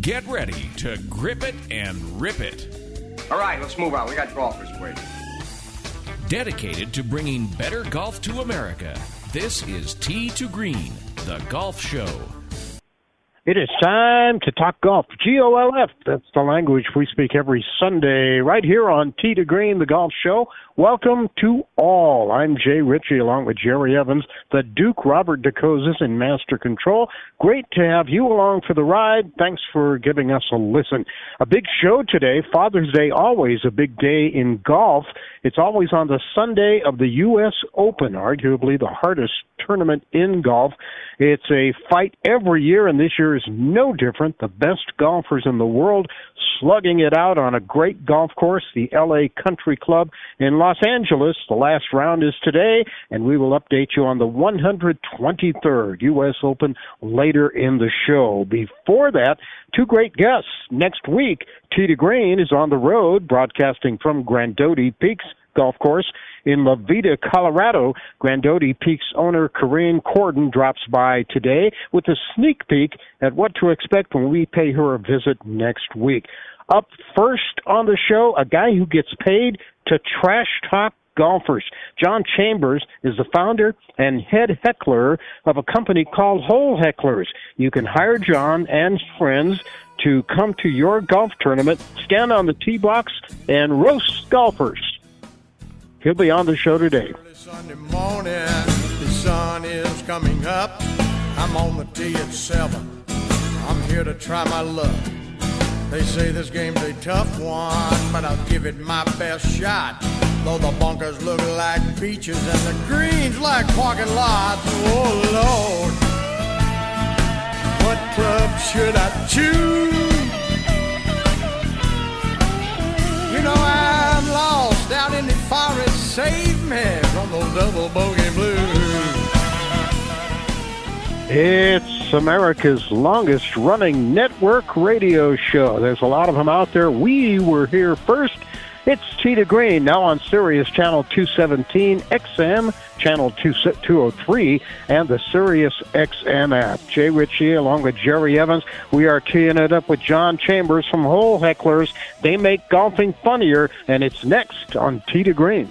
Get ready to grip it and rip it. All right, let's move on. We got golfers waiting. Dedicated to bringing better golf to America, this is Tee to Green, the golf show. It is time to talk golf. G O L F. That's the language we speak every Sunday right here on Tee to Green, the golf show. Welcome to all. I'm Jay Ritchie along with Jerry Evans, the Duke Robert DeCozes in master control. Great to have you along for the ride. Thanks for giving us a listen. A big show today. Father's Day, always a big day in golf. It's always on the Sunday of the U.S. Open, arguably the hardest tournament in golf. It's a fight every year, and this year is no different. The best golfers in the world slugging it out on a great golf course, the LA Country Club in Los Angeles. The last round is today, and we will update you on the 123rd U.S. Open later in the show. Before that, two great guests. Next week, to Green is on the road, broadcasting from Grandote Peaks Golf Course in La Veta, Colorado. Grandote Peaks owner Corinne Corden drops by today with a sneak peek at what to expect when we pay her a visit next week. Up first on the show, a guy who gets paid to trash talk golfers. John Chambers is the founder and head heckler of a company called Hole Hecklers. You can hire John and friends to come to your golf tournament, stand on the tee box, and roast golfers. He'll be on the show today. Sunday morning, the sun is coming up. I'm on the tee at seven. I'm here to try my luck. They say this game's a tough one, but I'll give it my best shot. Though the bunkers look like beaches and the greens like parking lots. Oh Lord, what club should I choose? You know I'm lost out in the forest. Save me from those double bogey blues. It's America's longest running network radio show. There's a lot of them out there. We were here first. It's to Green, now on Sirius Channel 217, XM Channel 203, and the Sirius XM app. Jay Ritchie, along with Jerry Evans, we are teeing it up with John Chambers from Hole Hecklers. They make golfing funnier, and it's next on to Green.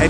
and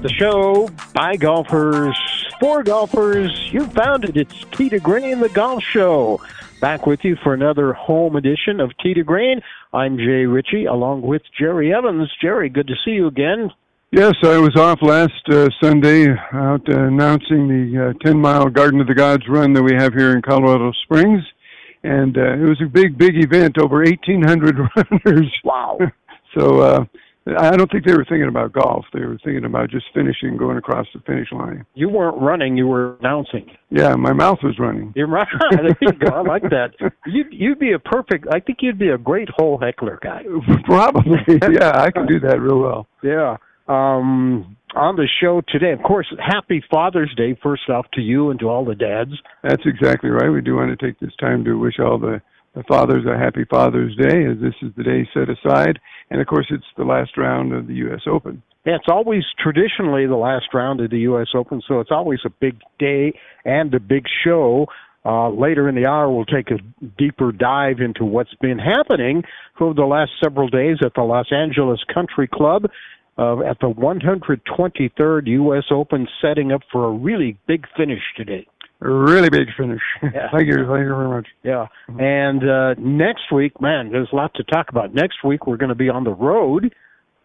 The show by golfers for golfers. You found it. It's Tee to Green, the golf show. Back with you for another home edition of Tee to Green. I'm Jay Ritchie along with Jerry Evans. Jerry, good to see you again. Yes, I was off last uh, Sunday out uh, announcing the uh, 10 mile Garden of the Gods run that we have here in Colorado Springs. And uh, it was a big, big event, over 1,800 runners. Wow. so uh, I don't think they were thinking about golf. They were thinking about just finishing, going across the finish line. You weren't running, you were announcing. Yeah, my mouth was running. You're right. there you go. I like that. You'd, you'd be a perfect, I think you'd be a great hole heckler guy. Probably. yeah, I can do that real well. Yeah um, on the show today. Of course, happy Father's Day, first off, to you and to all the dads. That's exactly right. We do want to take this time to wish all the, the fathers a happy Father's Day, as this is the day set aside. And of course, it's the last round of the U.S. Open. Yeah, it's always traditionally the last round of the U.S. Open, so it's always a big day and a big show. Uh, later in the hour, we'll take a deeper dive into what's been happening over the last several days at the Los Angeles Country Club uh, at the 123rd U.S. Open, setting up for a really big finish today. Really big finish. Yeah. thank you, thank you very much. Yeah, and uh, next week, man, there's a lot to talk about. Next week, we're going to be on the road.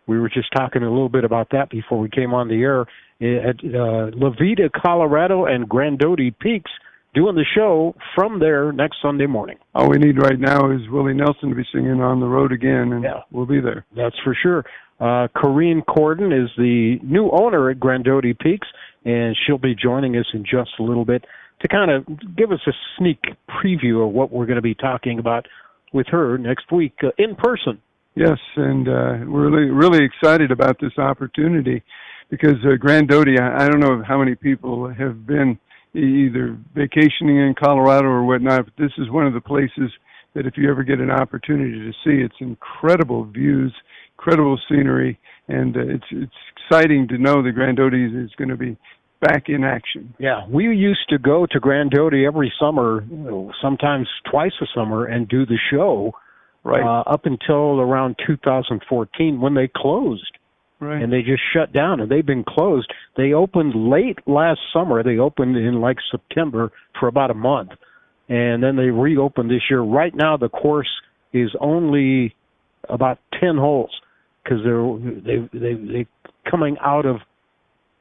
We were just talking a little bit about that before we came on the air at uh, La Veta, Colorado, and Grandote Peaks doing the show from there next Sunday morning. All we need right now is Willie Nelson to be singing on the road again, and yeah. we'll be there. That's for sure. Uh, Corrine Corden is the new owner at Grandote Peaks, and she'll be joining us in just a little bit to kind of give us a sneak preview of what we're going to be talking about with her next week uh, in person. Yes, and uh, we're really really excited about this opportunity because uh, Grandote. I, I don't know how many people have been either vacationing in Colorado or whatnot, but this is one of the places that if you ever get an opportunity to see, it's incredible views incredible scenery, and uh, it's it's exciting to know the Grandote is going to be back in action. Yeah, we used to go to Grand Grandote every summer, sometimes twice a summer, and do the show. Right. Uh, up until around 2014 when they closed. Right. And they just shut down, and they've been closed. They opened late last summer. They opened in like September for about a month, and then they reopened this year. Right now, the course is only about ten holes because they're they they they coming out of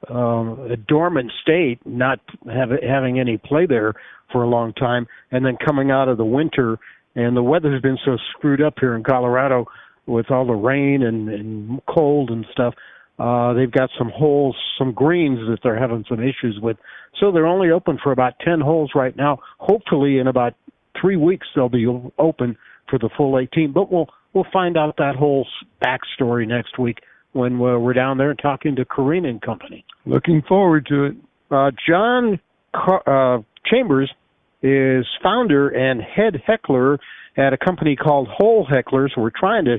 um, a dormant state, not have, having any play there for a long time, and then coming out of the winter, and the weather's been so screwed up here in Colorado with all the rain and, and cold and stuff. Uh, they've got some holes, some greens that they're having some issues with. So they're only open for about 10 holes right now. Hopefully in about three weeks they'll be open for the full 18. But we'll we'll find out that whole backstory next week when we're down there talking to Karina and company. Looking forward to it. Uh, John Car- uh, Chambers is founder and head heckler at a company called Hole Hecklers. We're trying to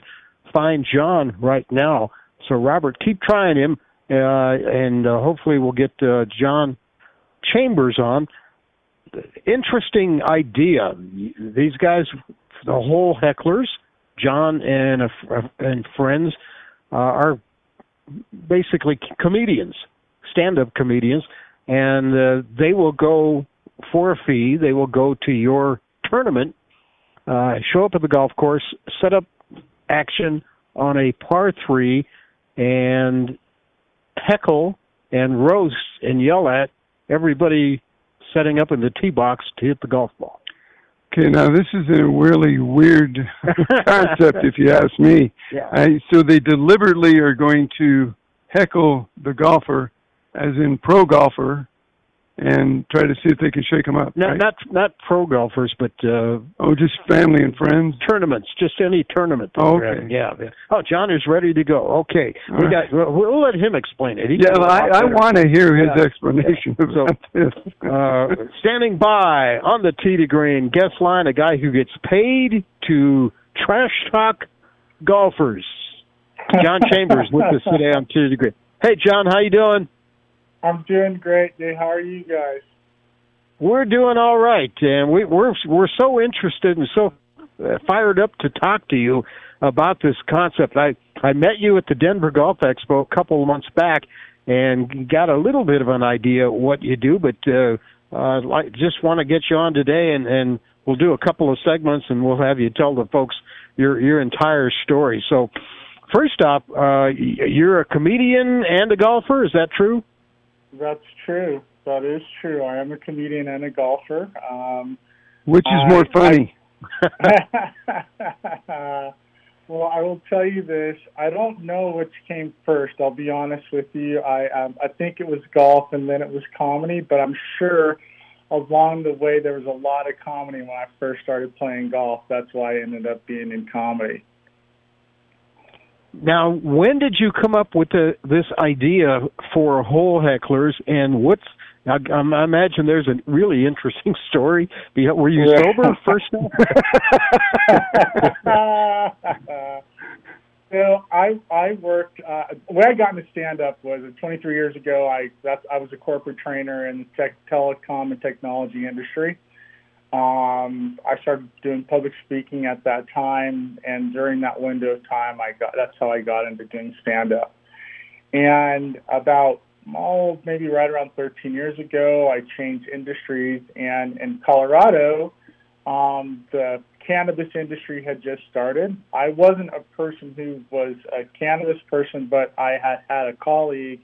find John right now. So Robert, keep trying him, uh, and uh, hopefully we'll get uh, John Chambers on. Interesting idea. These guys, the Hole Hecklers, John and and friends, uh, are basically comedians, stand-up comedians, and uh, they will go for a fee. They will go to your tournament, uh, show up at the golf course, set up action on a par three, and heckle and roast and yell at everybody setting up in the tee box to hit the golf ball. Okay, now this is a really weird concept, if you ask me. Yeah. I, so they deliberately are going to heckle the golfer, as in pro golfer, and try to see if they can shake them up. Not right? not not pro golfers, but uh, oh, just family and friends. Tournaments, just any tournament. Oh, okay. Yeah, yeah. Oh, John is ready to go. Okay, All we right. got. We'll, we'll let him explain it. He Yeah, well, I, I want to hear his Yeah. explanation So, about this. uh, standing by on the tee to green guest line, a guy who gets paid to trash talk golfers. John Chambers with us today on tee to green. Hey, John, how you doing? I'm doing great, Jay. How are you guys? We're doing all right, and we, we're we're so interested and so uh, fired up to talk to you about this concept. I I met you at the Denver Golf Expo a couple of months back, and got a little bit of an idea what you do, but uh, uh, just want to get you on today, and and we'll do a couple of segments, and we'll have you tell the folks your your entire story. So, first off, uh, you're a comedian and a golfer. Is that true? That's true. That is true. I am a comedian and a golfer. Um, Which is I- more funny? well, I will tell you this. I don't know which came first. I'll be honest with you. I um, I think it was golf and then it was comedy, but I'm sure along the way there was a lot of comedy when I first started playing golf. That's why I ended up being in comedy. Now, when did you come up with the, this idea for hole hecklers, and what's? I, I imagine there's a really interesting story. Were you Yeah. sober first? so I I worked. Uh, the way I got into stand up was uh, 23 years ago. I that's I was a corporate trainer in the tech, telecom and technology industry. Um, I started doing public speaking at that time, and during that window of time, I got that's how I got into doing stand up. And about oh maybe right around 13 years ago, I changed industries, and in Colorado, um, the cannabis industry had just started. I wasn't a person who was a cannabis person, but I had had a colleague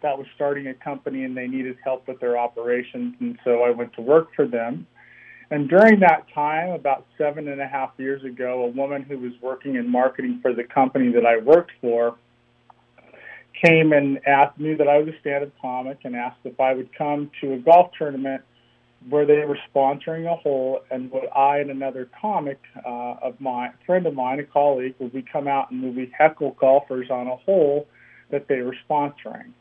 that was starting a company and they needed help with their operations, and so I went to work for them. And during that time, about seven and a half years ago, a woman who was working in marketing for the company that I worked for came and asked me that I was a stand-up comic and asked if I would come to a golf tournament where they were sponsoring a hole, and would I and another comic uh, of mine, friend of mine, a colleague, would we come out and would we heckle golfers on a hole that they were sponsoring?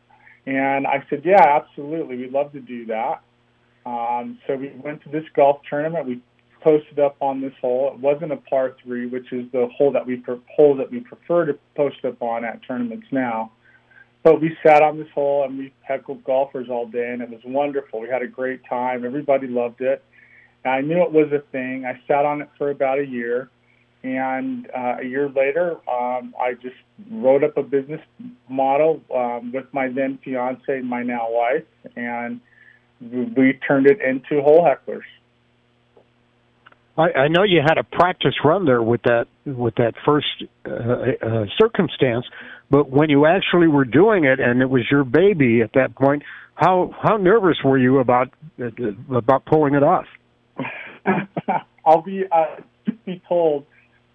And I said, yeah, absolutely, we'd love to do that. Um, so we went to this golf tournament. We posted up on this hole. It wasn't a par three, which is the hole that we pre- hole that we prefer to post up on at tournaments now. But we sat on this hole and we heckled golfers all day, and it was wonderful. We had a great time. Everybody loved it. And I knew it was a thing. I sat on it for about a year, and uh, a year later, um, I just wrote up a business model um, with my then fiance my now wife, and we turned it into Hole Hecklers. I, I know you had a practice run there with that with that first uh, uh, circumstance, but when you actually were doing it and it was your baby at that point, how how nervous were you about uh, about pulling it off? I'll be uh, be told.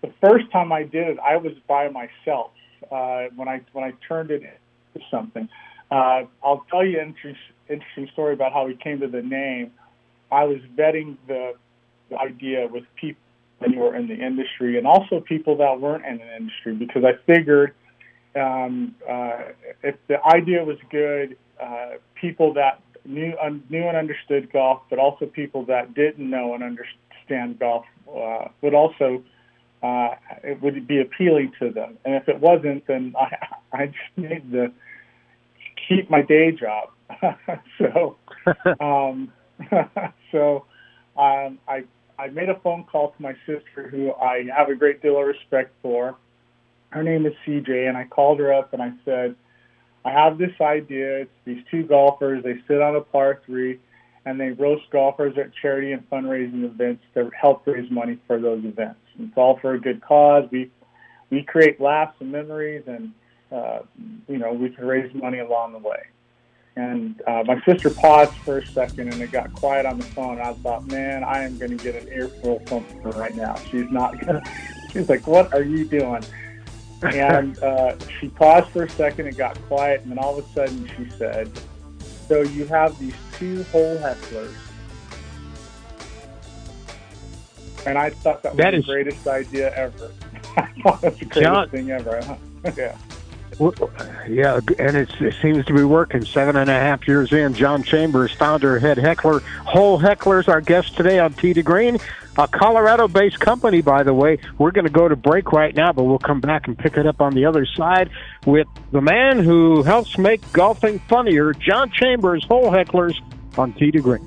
The first time I did it, I was by myself. Uh, when I when I turned it into something, uh, I'll tell you an interesting, story about how we came to the name. I was vetting the, the idea with people who were in the industry and also people that weren't in the industry because I figured um, uh, if the idea was good, uh, people that knew un, knew and understood golf, but also people that didn't know and understand golf uh, would also uh, it would be appealing to them. And if it wasn't, then I I just needed to keep my day job. so um, so um, I I made a phone call to my sister, who I have a great deal of respect for. Her name is CJ, and I called her up and I said, I have this idea. It's these two golfers. They sit on a par three, and they roast golfers at charity and fundraising events to help raise money for those events. It's all for a good cause. We we create laughs and memories, and uh, you know we can raise money along the way. And uh, my sister paused for a second, and it got quiet on the phone. I thought, man, I am going to get an earful from her right now. She's not going to. She's like, "What are you doing?" and uh, she paused for a second. and got quiet, and then all of a sudden she said, "So you have these two hole hecklers." And I thought that was the greatest idea ever. I thought was the greatest John- thing ever. yeah. Yeah, and it seems to be working. Seven and a half years in, John Chambers, founder, head heckler, Hole Hecklers, our guest today on Tee to Green, a Colorado-based company, by the way. We're going to go to break right now, but we'll come back and pick it up on the other side with the man who helps make golfing funnier, John Chambers, Hole Hecklers, on Tee to Green.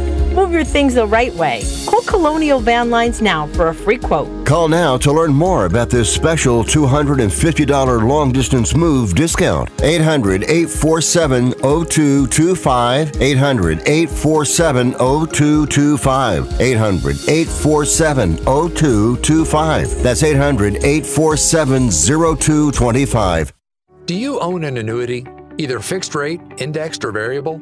Move your things the right way. Call Colonial Van Lines now for a free quote. Call now to learn more about this special $250 long distance move discount. 800 847 0225. 800 847 0225. 800 847 0225. That's 800 847 0225. Do you own an annuity, either fixed rate, indexed, or variable?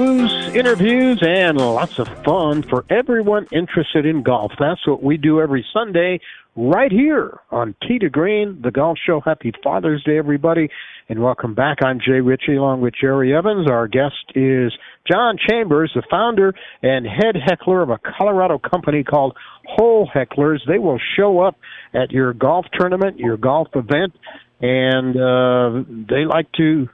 interviews, and lots of fun for everyone interested in golf. That's what we do every Sunday right here on Tee to Green, the golf show. Happy Father's Day, everybody, and welcome back. I'm Jay Ritchie along with Jerry Evans. Our guest is John Chambers, the founder and head heckler of a Colorado company called Hole Hecklers. They will show up at your golf tournament, your golf event, and uh, they like to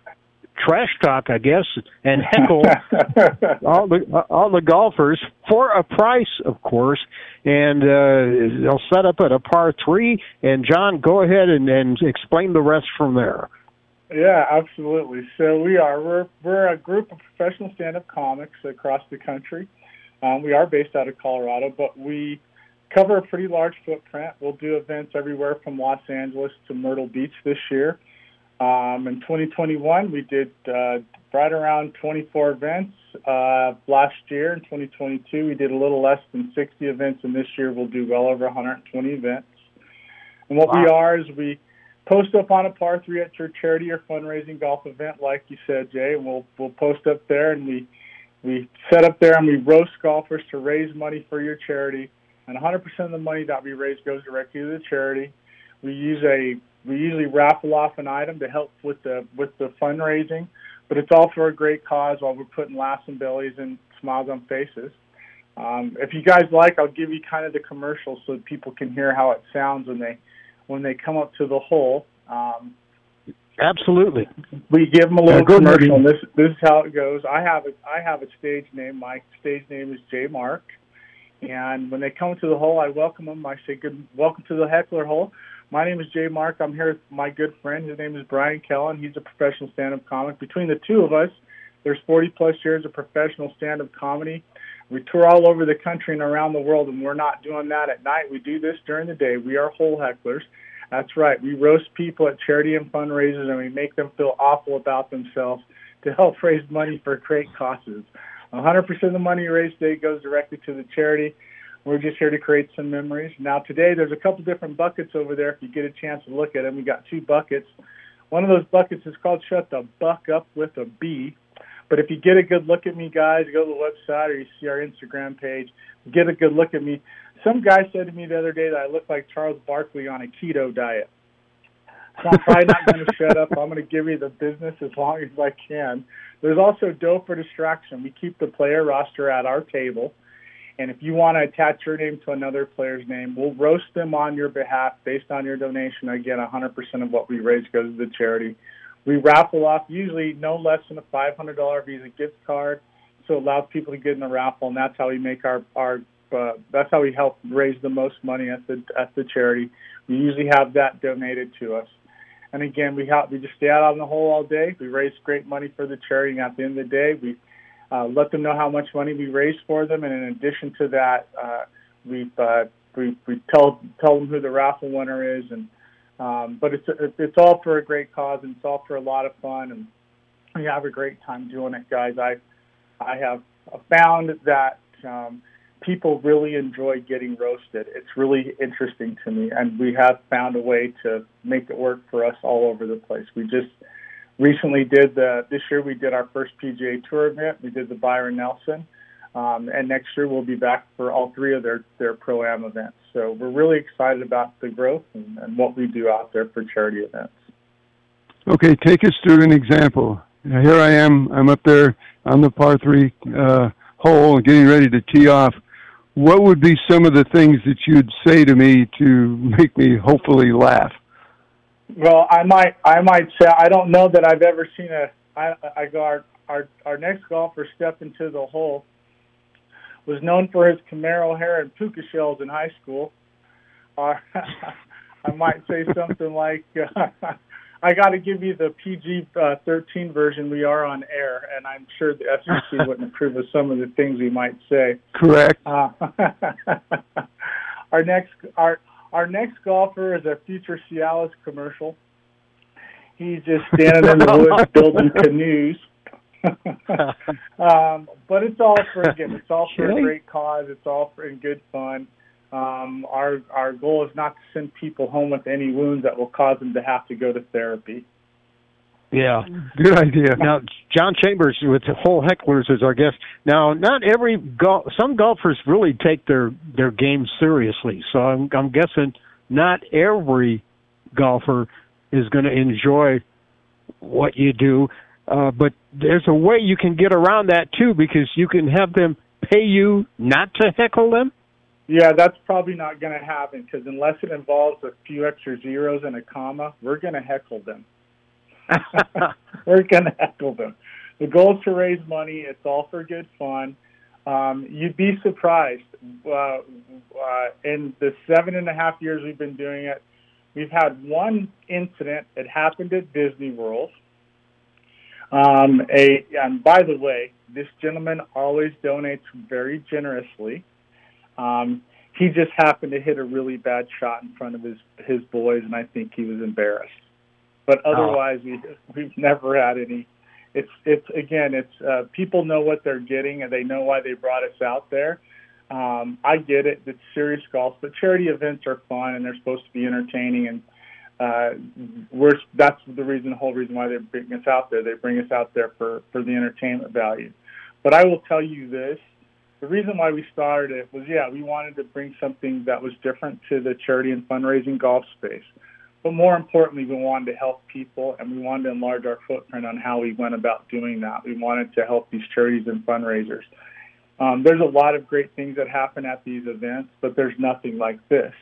trash talk, I guess, and heckle all the all the golfers for a price, of course. And uh, they'll set up at a par three. And John, go ahead and, and explain the rest from there. Yeah, absolutely. So we are we're we're a group of professional stand-up comics across the country. Um, we are based out of Colorado, but we cover a pretty large footprint. We'll do events everywhere from Los Angeles to Myrtle Beach this year. Um, in 2021, we did uh, right around 24 events. Uh, last year, in 2022, we did a little less than 60 events, and this year we'll do well over 120 events. And what wow. we are is we post up on a par three at your charity or fundraising golf event, like you said, Jay. And we'll we'll post up there, and we we set up there and we roast golfers to raise money for your charity. And 100% of the money that we raise goes directly to the charity. We use a we usually raffle off an item to help with the with the fundraising, but it's all for a great cause while we're putting laughs and bellies and smiles on faces. Um, if you guys like, I'll give you kind of the commercial so people can hear how it sounds when they when they come up to the hole. Um, Absolutely. We give them a little yeah, commercial. And this this is how it goes. I have a I have a stage name. My stage name is J Mark, and when they come to the hole, I welcome them. I say good welcome to the heckler hole. My name is Jay Mark. I'm here with my good friend. His name is Brian Kellen. He's a professional stand-up comic. Between the two of us, there's 40 plus years of professional stand-up comedy. We tour all over the country and around the world, and we're not doing that at night. We do this during the day. We are hole hecklers. That's right. We roast people at charity and fundraisers, and we make them feel awful about themselves to help raise money for great causes. 100% of the money raised today goes directly to the charity. We're just here to create some memories. Now, today there's a couple different buckets over there. If you get a chance to look at them, we got two buckets. One of those buckets is called "Shut the Buck Up" with a B. But if you get a good look at me, guys, go to the website or you see our Instagram page, get a good look at me. Some guy said to me the other day that I look like Charles Barkley on a keto diet. So I'm probably not going to shut up. I'm going to give you the business as long as I can. There's also dough for distraction. We keep the player roster at our table. And if you want to attach your name to another player's name, we'll roast them on your behalf based on your donation. Again, 100% of what we raise goes to the charity. We raffle off usually no less than a $500 Visa gift card, so it allows people to get in the raffle, and that's how we make our our uh, that's how we help raise the most money at the at the charity. We usually have that donated to us. And again, we have we just stay out on the hole all day. We raise great money for the charity, and at the end of the day, we uh, let them know how much money we raised for them, and in addition to that, uh, we uh, we we tell tell them who the raffle winner is, and um, but it's it's all for a great cause, and it's all for a lot of fun, and we have a great time doing it, guys. I I have found that um, people really enjoy getting roasted. It's really interesting to me, and we have found a way to make it work for us all over the place. We just recently did the this year we did our first PGA Tour event. We did the Byron Nelson, um, and next year we'll be back for all three of their their pro am events. So we're really excited about the growth and, and what we do out there for charity events. Okay, take us through an example. Here I am. I'm up there on the par three uh, hole, getting ready to tee off. what would be some of the things that you'd say to me to make me hopefully laugh? Well, I might I might say I don't know that I've ever seen a I I go our our, our next golfer step into the hole was known for his Camaro hair and puka shells in high school. Uh, I might say something like, uh, "I got to give you the PG uh, 13 version. We are on air, and I'm sure the FCC wouldn't approve of some of the things we might say." Correct. Uh, our next our our next golfer is a future Cialis commercial. He's just standing in the woods building canoes. um, but it's all for again, it's all for a great cause. It's all for in good fun. Um, our our goal is not to send people home with any wounds that will cause them to have to go to therapy. Yeah, good idea. Now, John Chambers with the hole hecklers is our guest. Now, not every golf, some golfers really take their their game seriously. So I'm I'm guessing not every golfer is going to enjoy what you do. Uh, but there's a way you can get around that too, because you can have them pay you not to heckle them. Yeah, that's probably not going to happen because unless it involves a few extra zeros and a comma, we're going to heckle them. We're going to heckle them. The goal is to raise money. It's all for good fun. Um, you'd be surprised. Uh, uh, in the seven and a half years we've been doing it, we've had one incident. It happened at Disney World. Um, a and by the way, this gentleman always donates very generously. Um, he just happened to hit a really bad shot in front of his his boys, and I think he was embarrassed. But otherwise, oh. we we've never had any. It's it's again, it's uh, people know what they're getting, and they know why they brought us out there. Um, I get it; it's serious golf, but charity events are fun, and they're supposed to be entertaining and uh, we're that's the reason, the whole reason why they bring us out there. They bring us out there for for the entertainment value. But I will tell you this: the reason why we started it was, yeah, we wanted to bring something that was different to the charity and fundraising golf space. But more importantly, we wanted to help people, and we wanted to enlarge our footprint on how we went about doing that. We wanted to help these charities and fundraisers. Um, there's a lot of great things that happen at these events, but there's nothing like this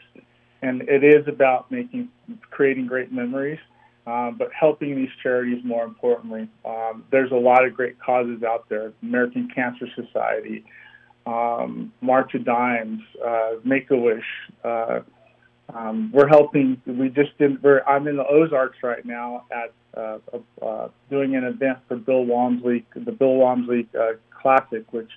and it is about making creating great memories, um, but helping these charities more importantly. Um, there's a lot of great causes out there: American Cancer Society, um, March of Dimes, uh, Make a Wish. Uh, um, we're helping. We just did. We're, I'm in the Ozarks right now at uh, uh, doing an event for Bill Walmsley, the Bill Walmsley uh, Classic, which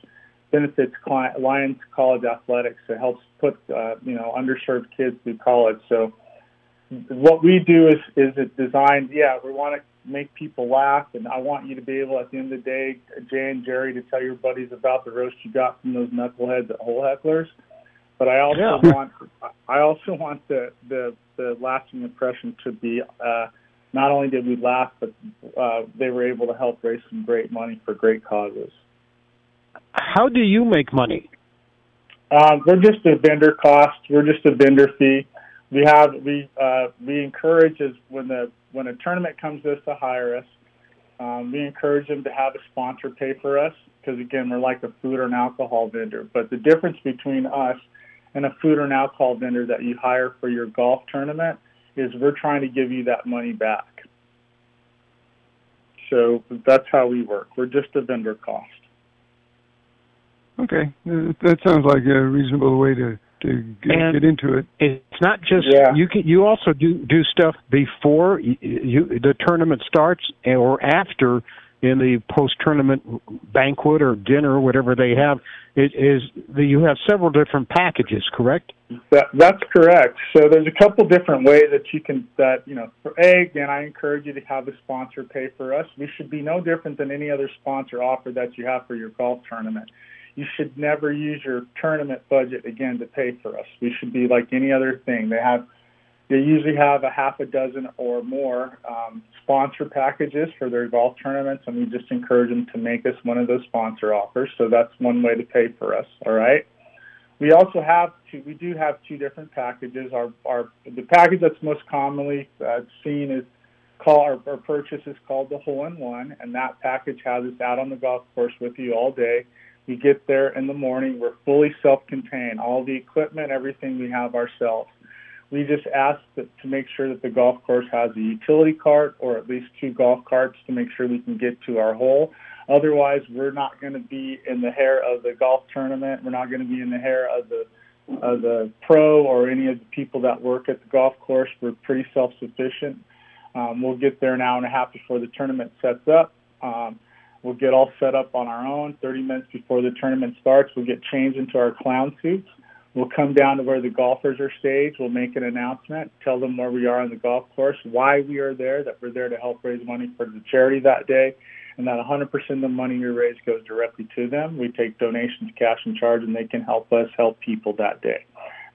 benefits Lions College athletics. It helps put uh, you know underserved kids through college. So what we do is is it designed. Yeah, we want to make people laugh, and I want you to be able at the end of the day, Jay and Jerry, to tell your buddies about the roast you got from those knuckleheads at Hole Hecklers. But I also yeah. want I also want the the the lasting impression to be. Uh, not only did we laugh, but uh, they were able to help raise some great money for great causes how do you make money? Uh, we're just a vendor cost. We're just a vendor fee. We have we uh, we encourage as when the when a tournament comes to us to hire us, um, we encourage them to have a sponsor pay for us because again we're like a food or an alcohol vendor. But the difference between us and a food or an alcohol vendor that you hire for your golf tournament is we're trying to give you that money back. So that's how we work. We're just a vendor cost. Okay, that sounds like a reasonable way to to get, get into it. It's not just yeah. you can you also do do stuff before you, you the tournament starts or after in the post tournament banquet or dinner or whatever they have. It is the, you have several different packages, correct? That, that's correct. So there's a couple different ways that you can that you know. For a again, I encourage you to have a sponsor pay for us. We should be no different than any other sponsor offer that you have for your golf tournament you should never use your tournament budget again to pay for us. We should be like any other thing. They have they usually have a half a dozen or more um, sponsor packages for their golf tournaments, and we just encourage them to make us one of those sponsor offers. So that's one way to pay for us. All right. We also have two. We do have two different packages. Our our the package that's most commonly uh, seen is call our, our purchase is called the hole in one, and that package has us out on the golf course with you all day We get there in the morning. We're fully self-contained. All the equipment, everything we have ourselves. We just ask that, to make sure that the golf course has a utility cart or at least two golf carts to make sure we can get to our hole. Otherwise, we're not going to be in the hair of the golf tournament. We're not going to be in the hair of the of the pro or any of the people that work at the golf course. We're pretty self-sufficient. Um, we'll get there an hour and a half before the tournament sets up. Um, we'll get all set up on our own. 30 minutes before the tournament starts, we'll get changed into our clown suits. We'll come down to where the golfers are staged. We'll make an announcement, tell them where we are on the golf course, why we are there, that we're there to help raise money for the charity that day, and that 100% of the money we raise goes directly to them. We take donations, cash and charge, and they can help us help people that day.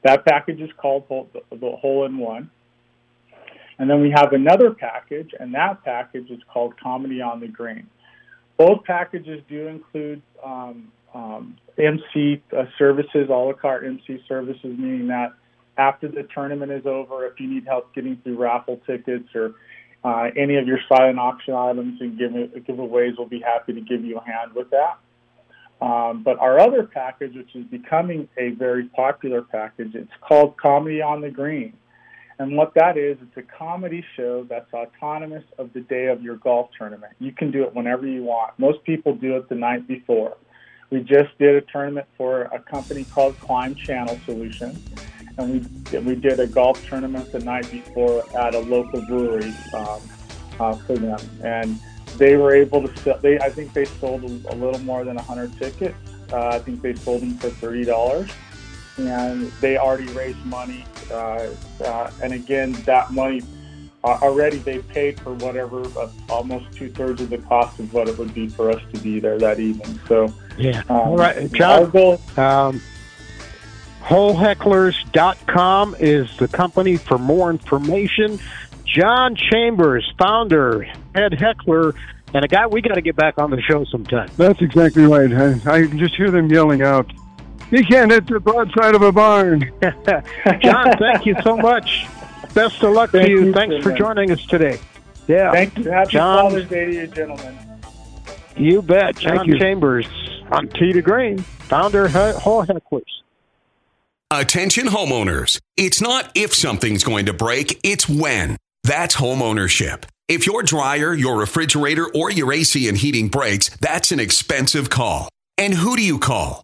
That package is called the Hole in One. And then we have another package, and that package is called Comedy on the Green. Both packages do include um, um, MC uh, services, a la carte MC services, meaning that after the tournament is over, if you need help getting through raffle tickets or uh, any of your silent auction items and give, giveaways, we'll be happy to give you a hand with that. Um, but our other package, which is becoming a very popular package, it's called Comedy on the Green. And what that is, it's a comedy show that's autonomous of the day of your golf tournament. You can do it whenever you want. Most people do it the night before. We just did a tournament for a company called Climb Channel Solutions, and we we did a golf tournament the night before at a local brewery um, uh, for them, and they were able to sell. They I think they sold a, little more than 100 tickets. Uh, I think they sold them for thirty dollars, and they already raised money. Uh, uh and again, that money uh, already they paid for whatever uh, almost two thirds of the cost of what it would be for us to be there that evening. So yeah, um, all right, John. Goal, um, HoleHecklers.com is the company for more information. John Chambers, founder, head heckler, and a guy we got to get back on the show sometime. That's exactly right. I, I just hear them yelling out, "You can't hit the broadside of a barn." John, thank you so much. Best of luck Thank to you. you Thanks for man. joining us today. Yeah. Thank you. Happy John, Father's Day to you, gentlemen. You bet. John Thank you. Chambers on Tee to Green, founder Hole Hecklers. Attention homeowners. It's not if something's going to break, it's when. That's homeownership. If your dryer, your refrigerator, or your AC and heating breaks, that's an expensive call. And who do you call?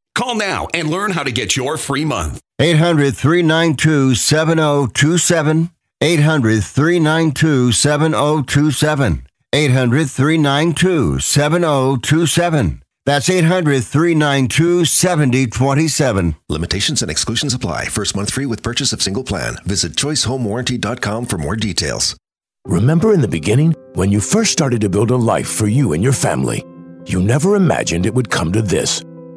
Call now and learn how to get your free month. 800 392 7027. 800 392 7027. 800 392 7027. That's 800 392 7027. Limitations and exclusions apply. First month free with purchase of single plan. Visit choicehomewarranty.com for more details. Remember in the beginning when you first started to build a life for you and your family? You never imagined it would come to this.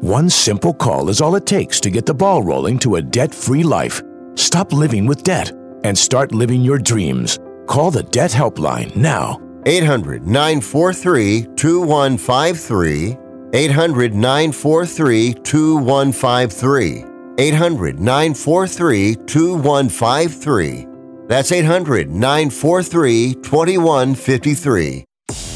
One simple call is all it takes to get the ball rolling to a debt free life. Stop living with debt and start living your dreams. Call the Debt Helpline now. 800 943 2153. 800 943 2153. 800 943 2153. That's 800 943 2153.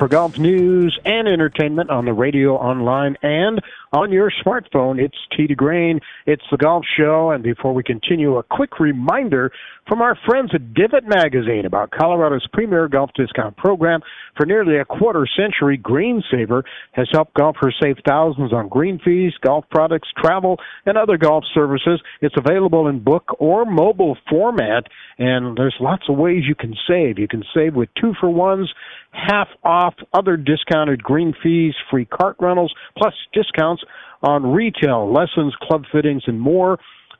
For golf news and entertainment on the radio, online, and on your smartphone. It's to Green. It's the Golf Show. And before we continue, a quick reminder from our friends at Divot Magazine about Colorado's premier golf discount program. For nearly a quarter century, GreenSaver has helped golfers save thousands on green fees, golf products, travel, and other golf services. It's available in book or mobile format, and there's lots of ways you can save. You can save with two for ones, half off other discounted green fees, free cart rentals, plus discounts on retail, lessons, club fittings, and more.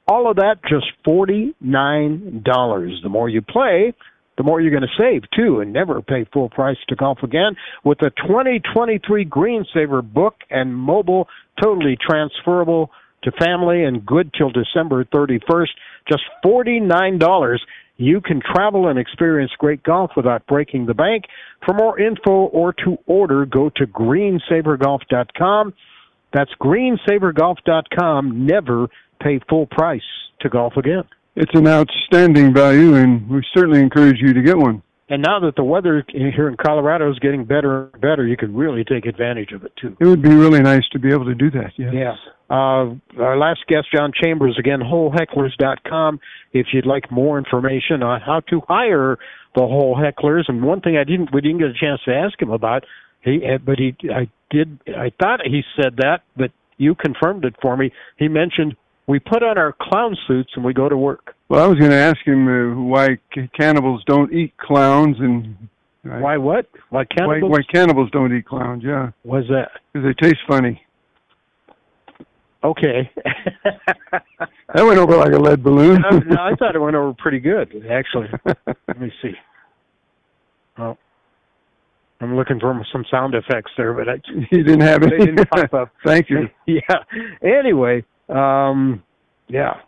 All of that just $49. The more you play, the more you're going to save too and never pay full price to golf again with the 2023 Greensaver book and mobile totally transferable to family and good till December 31st just $49 you can travel and experience great golf without breaking the bank. For more info or to order go to greensavergolf.com that's greensavergolf.com never pay full price to golf again. It's an outstanding value, and we certainly encourage you to get one. And now that the weather here in Colorado is getting better and better, you can really take advantage of it too. It would be really nice to be able to do that. Yeah. Yeah. Uh, our last guest, John Chambers, again, holehecklers.com. If you'd like more information on how to hire the hole hecklers, and one thing I didn't, we didn't get a chance to ask him about, he, uh, but he, I did, I thought he said that, but you confirmed it for me. He mentioned we put on our clown suits and we go to work. Well, I was going to ask him uh, why c- cannibals don't eat clowns, and Why what? Why why, cannibals? why cannibals don't eat clowns. Yeah, Was that because they taste funny. okay? That went over like a lead balloon. no, no, I thought it went over pretty good, actually. Let me see. Oh, I'm looking for some sound effects there, but I You didn't have they any. didn't pop up. Thank you. yeah. Anyway, um, yeah.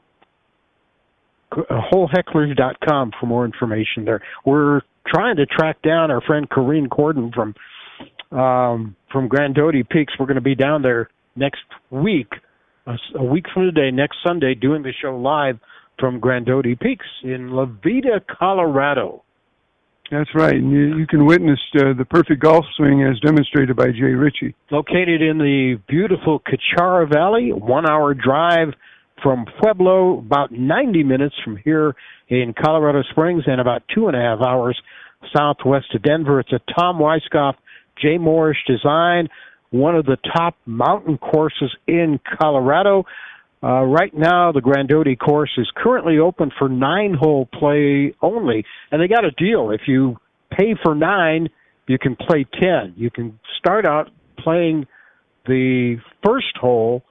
Holehecklers.com for more information there. We're trying to track down our friend Corrine Corden from um, from Grandote Peaks. We're going to be down there next week, a week from today, next Sunday, doing the show live from Grandote Peaks in La Veta, Colorado. That's right. And you, you can witness uh, the perfect golf swing as demonstrated by Jay Ritchie. located in the beautiful Cuchara Valley, one hour drive from Pueblo, about 90 minutes from here in Colorado Springs, and about two and a half hours southwest of Denver. It's a Tom Weiskopf, Jay Morrish design, one of the top mountain courses in Colorado. Uh, right now, the Grandote course is currently open for nine hole play only, and they got a deal. If you pay for nine, you can play 10. You can start out playing the first hole,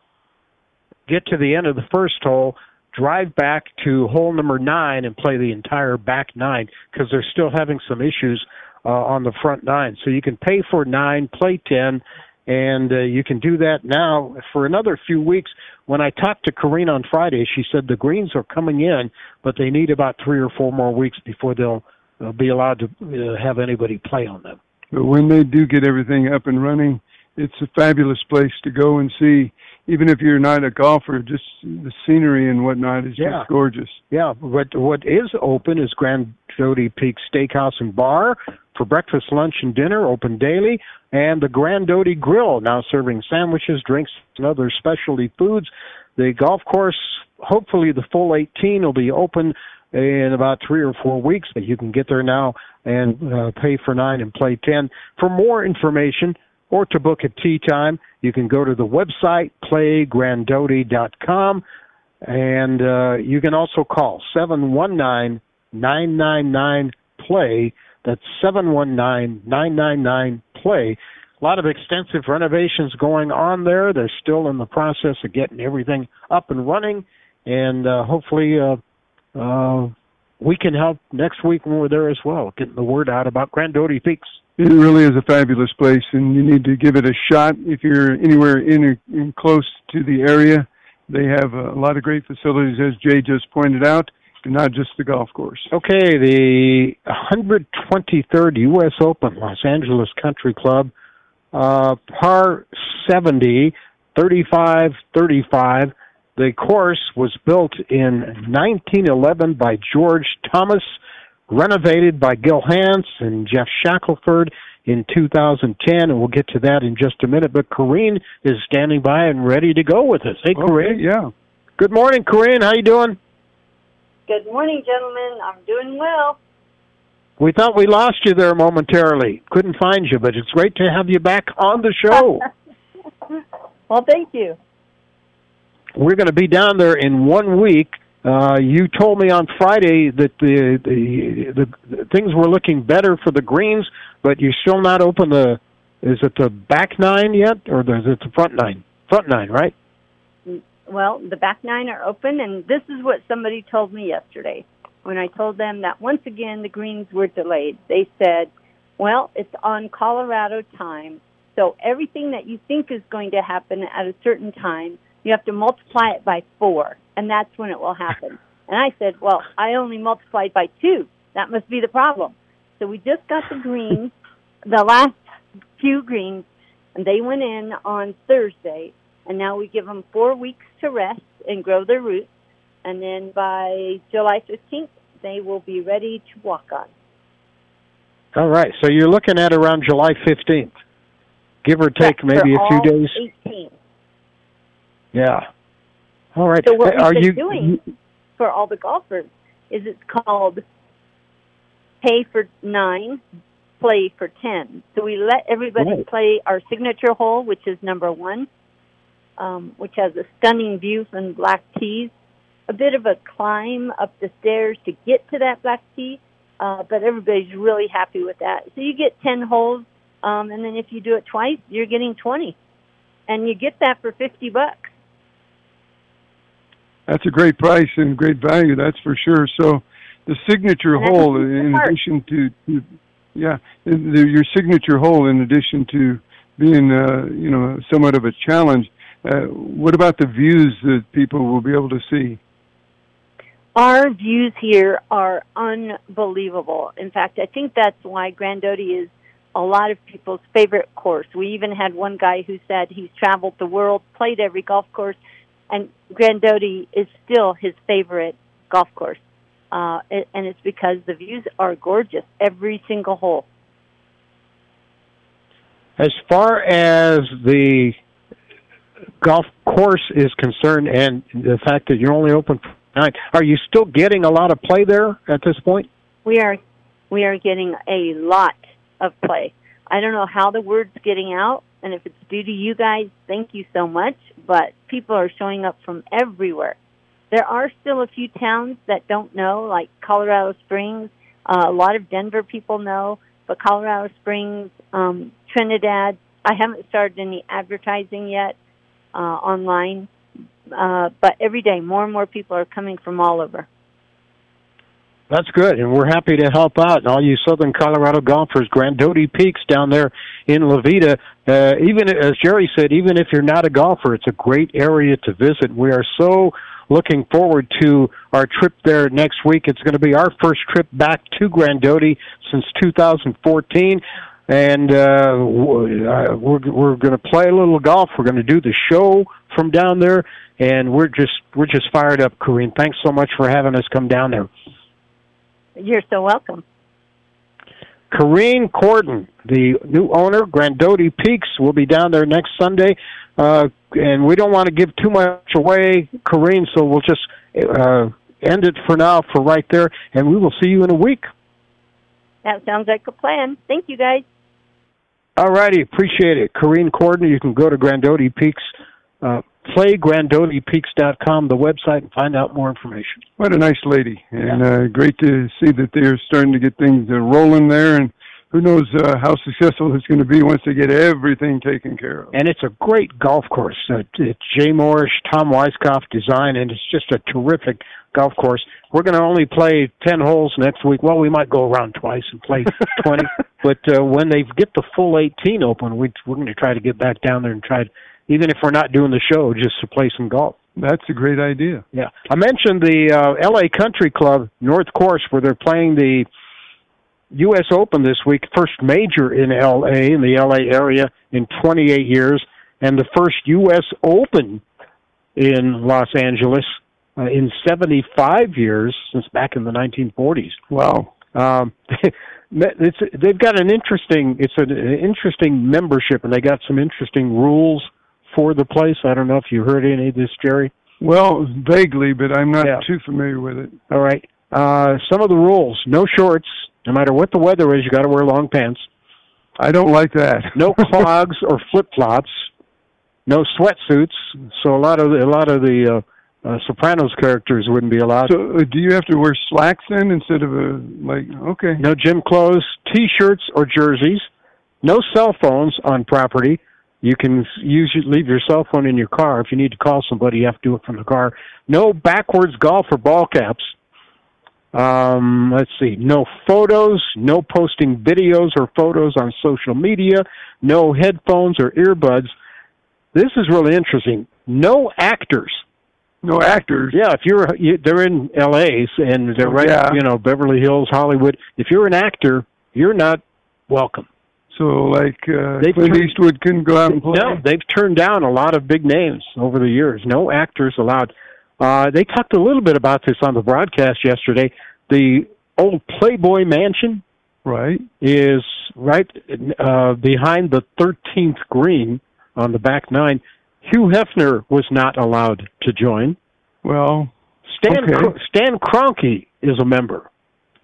get to the end of the first hole, drive back to hole number nine and play the entire back nine because they're still having some issues uh, on the front nine. So you can pay for nine, play 10, and uh, you can do that now for another few weeks. When I talked to Corrine on Friday, she said the greens are coming in, but they need about three or four more weeks before they'll uh, be allowed to uh, have anybody play on them. But when they do get everything up and running, it's a fabulous place to go and see. Even if you're not a golfer, just the scenery and whatnot is Yeah. just gorgeous. Yeah, what what is open is Grand Jody Peak Steakhouse and Bar for breakfast, lunch, and dinner, open daily, and the Grandote Grill now serving sandwiches, drinks, and other specialty foods. The golf course, hopefully the full 18 will be open in about three or four weeks. But you can get there now and uh, pay for nine and play ten. For more information or to book a tee time, you can go to the website playgrandoti.com and uh, you can also call seven one nine nine nine nine play. That's seven one nine nine nine nine play. A lot of extensive renovations going on there. They're still in the process of getting everything up and running, and uh, hopefully uh, uh, we can help next week when we're there as well, getting the word out about Grand Grandote Peaks. It really is a fabulous place, and you need to give it a shot if you're anywhere in, in close to the area. They have a lot of great facilities, as Jay just pointed out, and not just the golf course. Okay, the 123rd U.S. Open, Los Angeles Country Club, uh, par 70, 35 35. The course was built in 1911 by George Thomas, renovated by Gil Hanse and Geoff Shackelford in 2010, and we'll get to that in just a minute. But Corrine is standing by and ready to go with us. Hey, Corrine. Okay, yeah. Good morning, Corrine. How you doing? Good morning, gentlemen. I'm doing well. We thought we lost you there momentarily. Couldn't find you, but it's great to have you back on the show. well, thank you. We're going to be down there in one week. Uh, you told me on Friday that the, the the things were looking better for the greens, but you're still not open the. Is it the back nine yet, or is it the front nine? Front nine, right? Well, the back nine are open, and this is what somebody told me yesterday when I told them that once again the greens were delayed. They said, "Well, it's on Colorado time, so everything that you think is going to happen at a certain time." You have to multiply it by four, and that's when it will happen. And I said, Well, I only multiplied by two. That must be the problem. So we just got the greens, the last few greens, and they went in on Thursday. And now we give them four weeks to rest and grow their roots. And then by July 15th, they will be ready to walk on. All right. So you're looking at around July 15th, give or take maybe a few days. 18. Yeah. All right. So what Are we've you doing for all the golfers is it's called pay for nine, play for ten. So we let everybody Right. play our signature hole, which is number one, um, which has a stunning view from Black Tees. A bit of a climb up the stairs to get to that Black Tee, uh, but everybody's really happy with that. So you get ten holes, um, and then if you do it twice, you're getting twenty, and you get that for fifty bucks. That's a great price and great value, that's for sure. So, the signature hole, in addition to, to yeah, the, your signature hole, in addition to being, uh, you know, somewhat of a challenge. Uh, what about the views that people will be able to see? Our views here are unbelievable. In fact, I think that's why Grandote is a lot of people's favorite course. We even had one guy who said he's traveled the world, played every golf course, and Grandote is still his favorite golf course. Uh, and it's because the views are gorgeous every single hole. As far as the golf course is concerned, and the fact that you're only open for nine, are you still getting a lot of play there at this point? We are we are getting a lot of play. I don't know how the word's getting out, and if it's due to you guys, thank you so much. But people are showing up from everywhere. There are still a few towns that don't know, like Colorado Springs. Uh, a lot of Denver people know, but Colorado Springs, um, Trinidad. I haven't started any advertising yet uh, online, uh, but every day more and more people are coming from all over. That's good, and we're happy to help out. And all you Southern Colorado golfers, Grandote Peaks down there in La Veta. Uh, even as Jerry said, even if you're not a golfer, it's a great area to visit. We are so looking forward to our trip there next week. It's going to be our first trip back to Grandote since 2014. And uh, uh, we're we're going to play a little golf. We're going to do the show from down there, and we're just we're just fired up, Corrine. Thanks so much for having us come down there. You're so welcome. Corrine Corden, the new owner, Grandote Peaks, will be down there next Sunday. Uh, and we don't want to give too much away, Corrine, so we'll just uh, end it for now for right there, and we will see you in a week. That sounds like a plan. Thank you, guys. All righty, appreciate it. Corrine Corden, you can go to Grandote Peaks, uh, playgrandotepeaks.com, the website, and find out more information. What a nice lady, and uh, great to see that they're starting to get things uh, rolling there. And who knows uh, how successful it's going to be once they get everything taken care of. And it's a great golf course. Uh, it's Jay Morrish, Tom Weiskopf design, and it's just a terrific golf course. We're going to only play 10 holes next week. Well, we might go around twice and play 20. but uh, when they get the full 18 open, we, we're going to try to get back down there and try to, even if we're not doing the show, just to play some golf. That's a great idea. Yeah. I mentioned the uh, LA Country Club North Course where they're playing the U.S. Open this week, first major in L.A. in the L.A. area in 28 years, and the first U.S. Open in Los Angeles uh, in 75 years since back in the 1940s. Wow. Um, it's they've got an interesting it's an, an interesting membership, and they got some interesting rules for the place. I don't know if you heard any of this, Jerry. Well, vaguely, but I'm not Yeah. too familiar with it. All right. Uh, some of the rules: no shorts. No matter what the weather is, you got to wear long pants. I don't like that. No clogs or flip flops. No sweatsuits. So a lot of the, a lot of the uh, uh, Sopranos characters wouldn't be allowed. So, uh, do you have to wear slacks then instead of a like? Okay. No gym clothes, T-shirts or jerseys. No cell phones on property. You can use leave your cell phone in your car. If you need to call somebody, you have to do it from the car. No backwards golf or ball caps. Um, let's see. No photos. No posting videos or photos on social media. No headphones or earbuds. This is really interesting. No actors. No actors. Yeah, if you're you, they're in L.A. and they're Oh, right, yeah. you know, Beverly Hills, Hollywood. If you're an actor, you're not welcome. So, like uh, They've Clint turned- Eastwood couldn't go out and play. No, they've turned down a lot of big names over the years. No actors allowed. Uh, they talked a little bit about this on the broadcast yesterday. The old Playboy Mansion Right. is right uh, behind the 13th green on the back nine. Hugh Hefner was not allowed to join. Well, Stan Okay. Cro- Stan Kroenke is a member.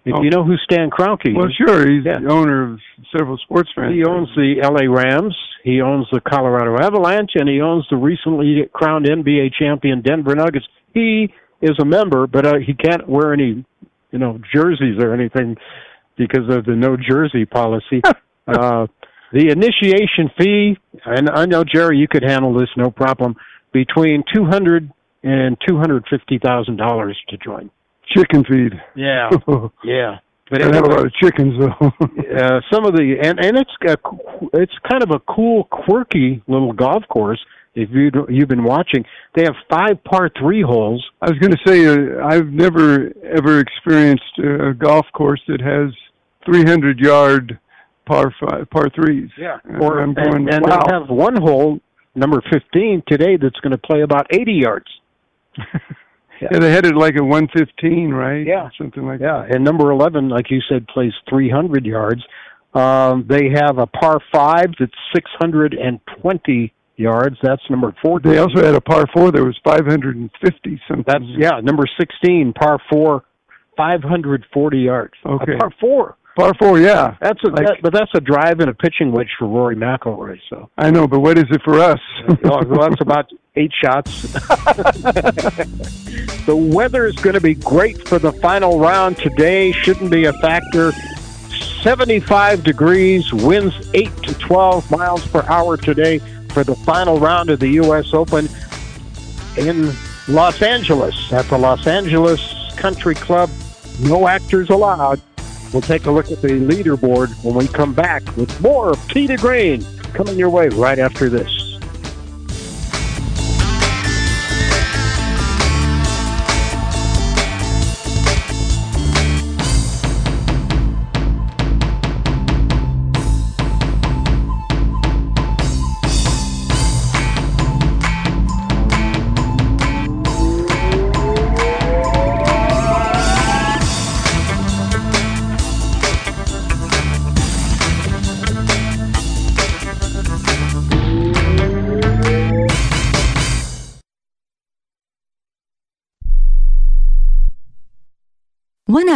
If Oh. you know who Stan Kroenke well, sure. He's Yeah. the owner of several sports franchises. He owns the LA Rams, he owns the Colorado Avalanche, and he owns the recently crowned NBA champion Denver Nuggets. He is a member, but uh, he can't wear any, you know, jerseys or anything because of the no jersey policy. uh, the initiation fee, and I know Jerry, you could handle this no problem, between two hundred and two hundred fifty thousand dollars to join. Chicken feed. Yeah, yeah. But They have a lot of chickens though. uh, some of the and and it's a, it's kind of a cool, quirky little golf course. If you you've been watching, they have five par three holes. I was going to say uh, I've never ever experienced a golf course that has 300 yard par five, par threes. Yeah, Uh, or I'm and, going. and wow. they have one hole, number fifteen today, that's going to play about eighty yards. yeah. they had it like a 115, right? Yeah. something like Yeah, and number eleven, like you said, plays three hundred yards. Um, they have a par five that's six hundred and twenty yards. That's number four. They also had a par four that was 550 something. That's yeah, number sixteen, par four, five hundred forty yards. Okay. A par four. Par four. Yeah, That's a Like- that, but that's a drive and a pitching wedge for Rory McIlroy. So I know, but what is it for us? oh, well, that's about eight shots. the weather is going to be great for the final round today. Shouldn't be a factor. 75 degrees, winds 8 to 12 miles per hour today for the final round of the U.S. Open in Los Angeles at the Los Angeles Country Club. No actors allowed. We'll take a look at the leaderboard when we come back with more to Green coming your way right after this.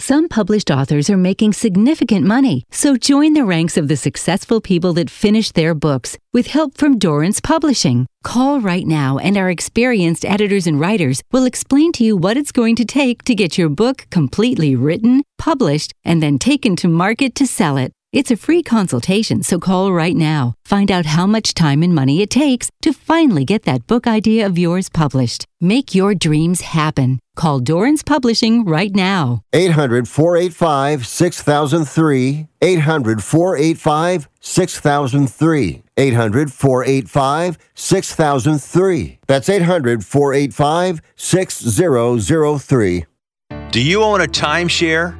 Some published authors are making significant money, so join the ranks of the successful people that finish their books with help from Dorrance Publishing. Call right now, and our experienced editors and writers will explain to you what it's going to take to get your book completely written, published, and then taken to market to sell it. It's a free consultation, so call right now. Find out how much time and money it takes to finally get that book idea of yours published. Make your dreams happen. Call Dorrance Publishing right now. 800 485 6003. 800 485 6003. 800 485 6003. That's 800 485 6003. Do you own a timeshare?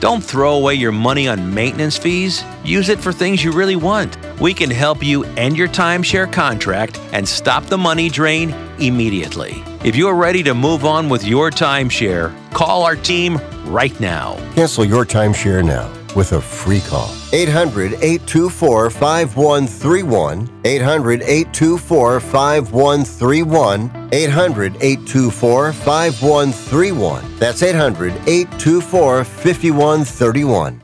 Don't throw away your money on maintenance fees. Use it for things you really want. We can help you end your timeshare contract and stop the money drain immediately. If you're ready to move on with your timeshare, call our team right now. Cancel your timeshare now with a free call. 800 824 5131. 800 824 5131. 800 824 5131. That's 800 824 5131.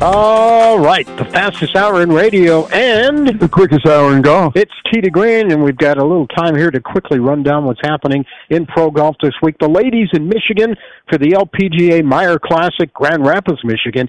All right, the fastest hour in radio and the quickest hour in golf. It's Tee to Green, and we've got a little time here to quickly run down what's happening in pro golf this week. The ladies in Michigan for the LPGA Meijer Classic, Grand Rapids, Michigan.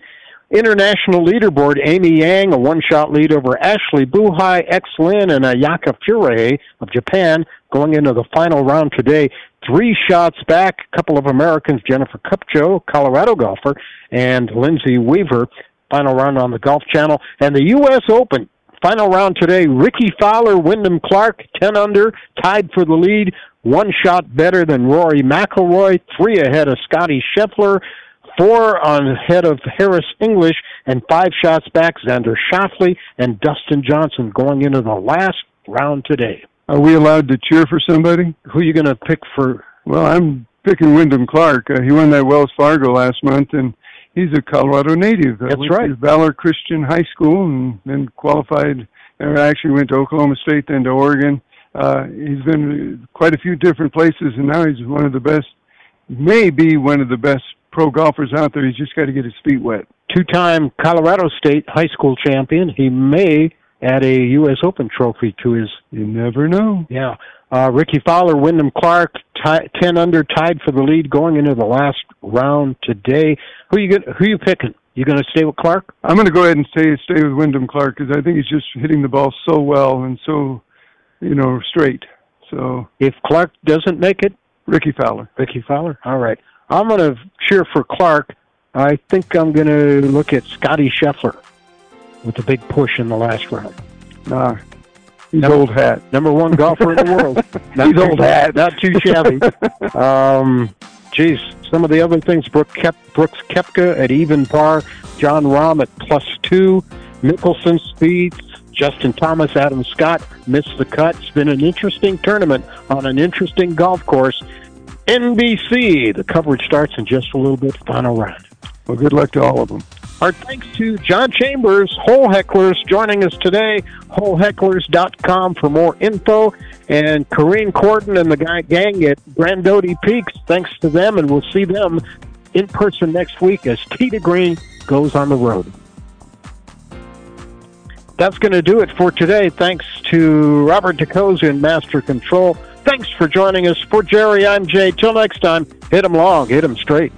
International leaderboard, Amy Yang, a one-shot lead over Ashley Buhai, X Lin, and Ayaka Furue of Japan going into the final round today. Three shots back, a couple of Americans, Jennifer Kupcho, Colorado golfer, and Lindsay Weaver, final round on the Golf Channel. And the U.S. Open, final round today, Rickie Fowler, Wyndham Clark, 10 under, tied for the lead, one shot better than Rory McIlroy, three ahead of Scotty Scheffler, four on ahead of Harris English, and five shots back, Xander Schauffele and Dustin Johnson going into the last round today. Are we allowed to cheer for somebody? Who are you going to pick for? Well, I'm picking Wyndham Clark. Uh, he won that Wells Fargo last month, and he's a Colorado native. That's went right. To Valor Christian High School, and then qualified. Or actually went to Oklahoma State, then to Oregon. Uh, he's been quite a few different places, and now he's one of the best. May be one of the best pro golfers out there. He's just got to get his feet wet. Two-time Colorado State high school champion. He may add a U.S. Open trophy to his. You never know. Yeah. Uh, Rickie Fowler, Wyndham Clark, tie, ten under, tied for the lead going into the last round today. Who you gonna, who you picking? You going to stay with Clark? I'm going to go ahead and stay stay with Wyndham Clark because I think he's just hitting the ball so well and so, you know, straight. So if Clark doesn't make it, Rickie Fowler. Rickie Fowler. All right. I'm going to cheer for Clark. I think I'm going to look at Scotty Scheffler with a big push in the last round. Nah, He's number, old hat. Number one golfer in the world. Not He's old hat. Not too shabby. um, geez, some of the other things. Brooke Kep, Brooks Koepka at even par. Jon Rahm at plus two. Mickelson speeds. Justin Thomas, Adam Scott missed the cut. It's been an interesting tournament on an interesting golf course. NBC. The coverage starts in just a little bit. Final round. Well, good luck to all of them. Our thanks to John Chambers, Hole Hecklers, joining us today. HoleHecklers.com for more info. And Corrine Corden and the guy gang at Grandote Peaks, thanks to them, and we'll see them in person next week as Tee to Green goes on the road. That's going to do it for today. Thanks to Robert DeCosa in Master Control. Thanks for joining us. For Jerry, I'm Jay. Till next time, hit 'em long, hit 'em straight.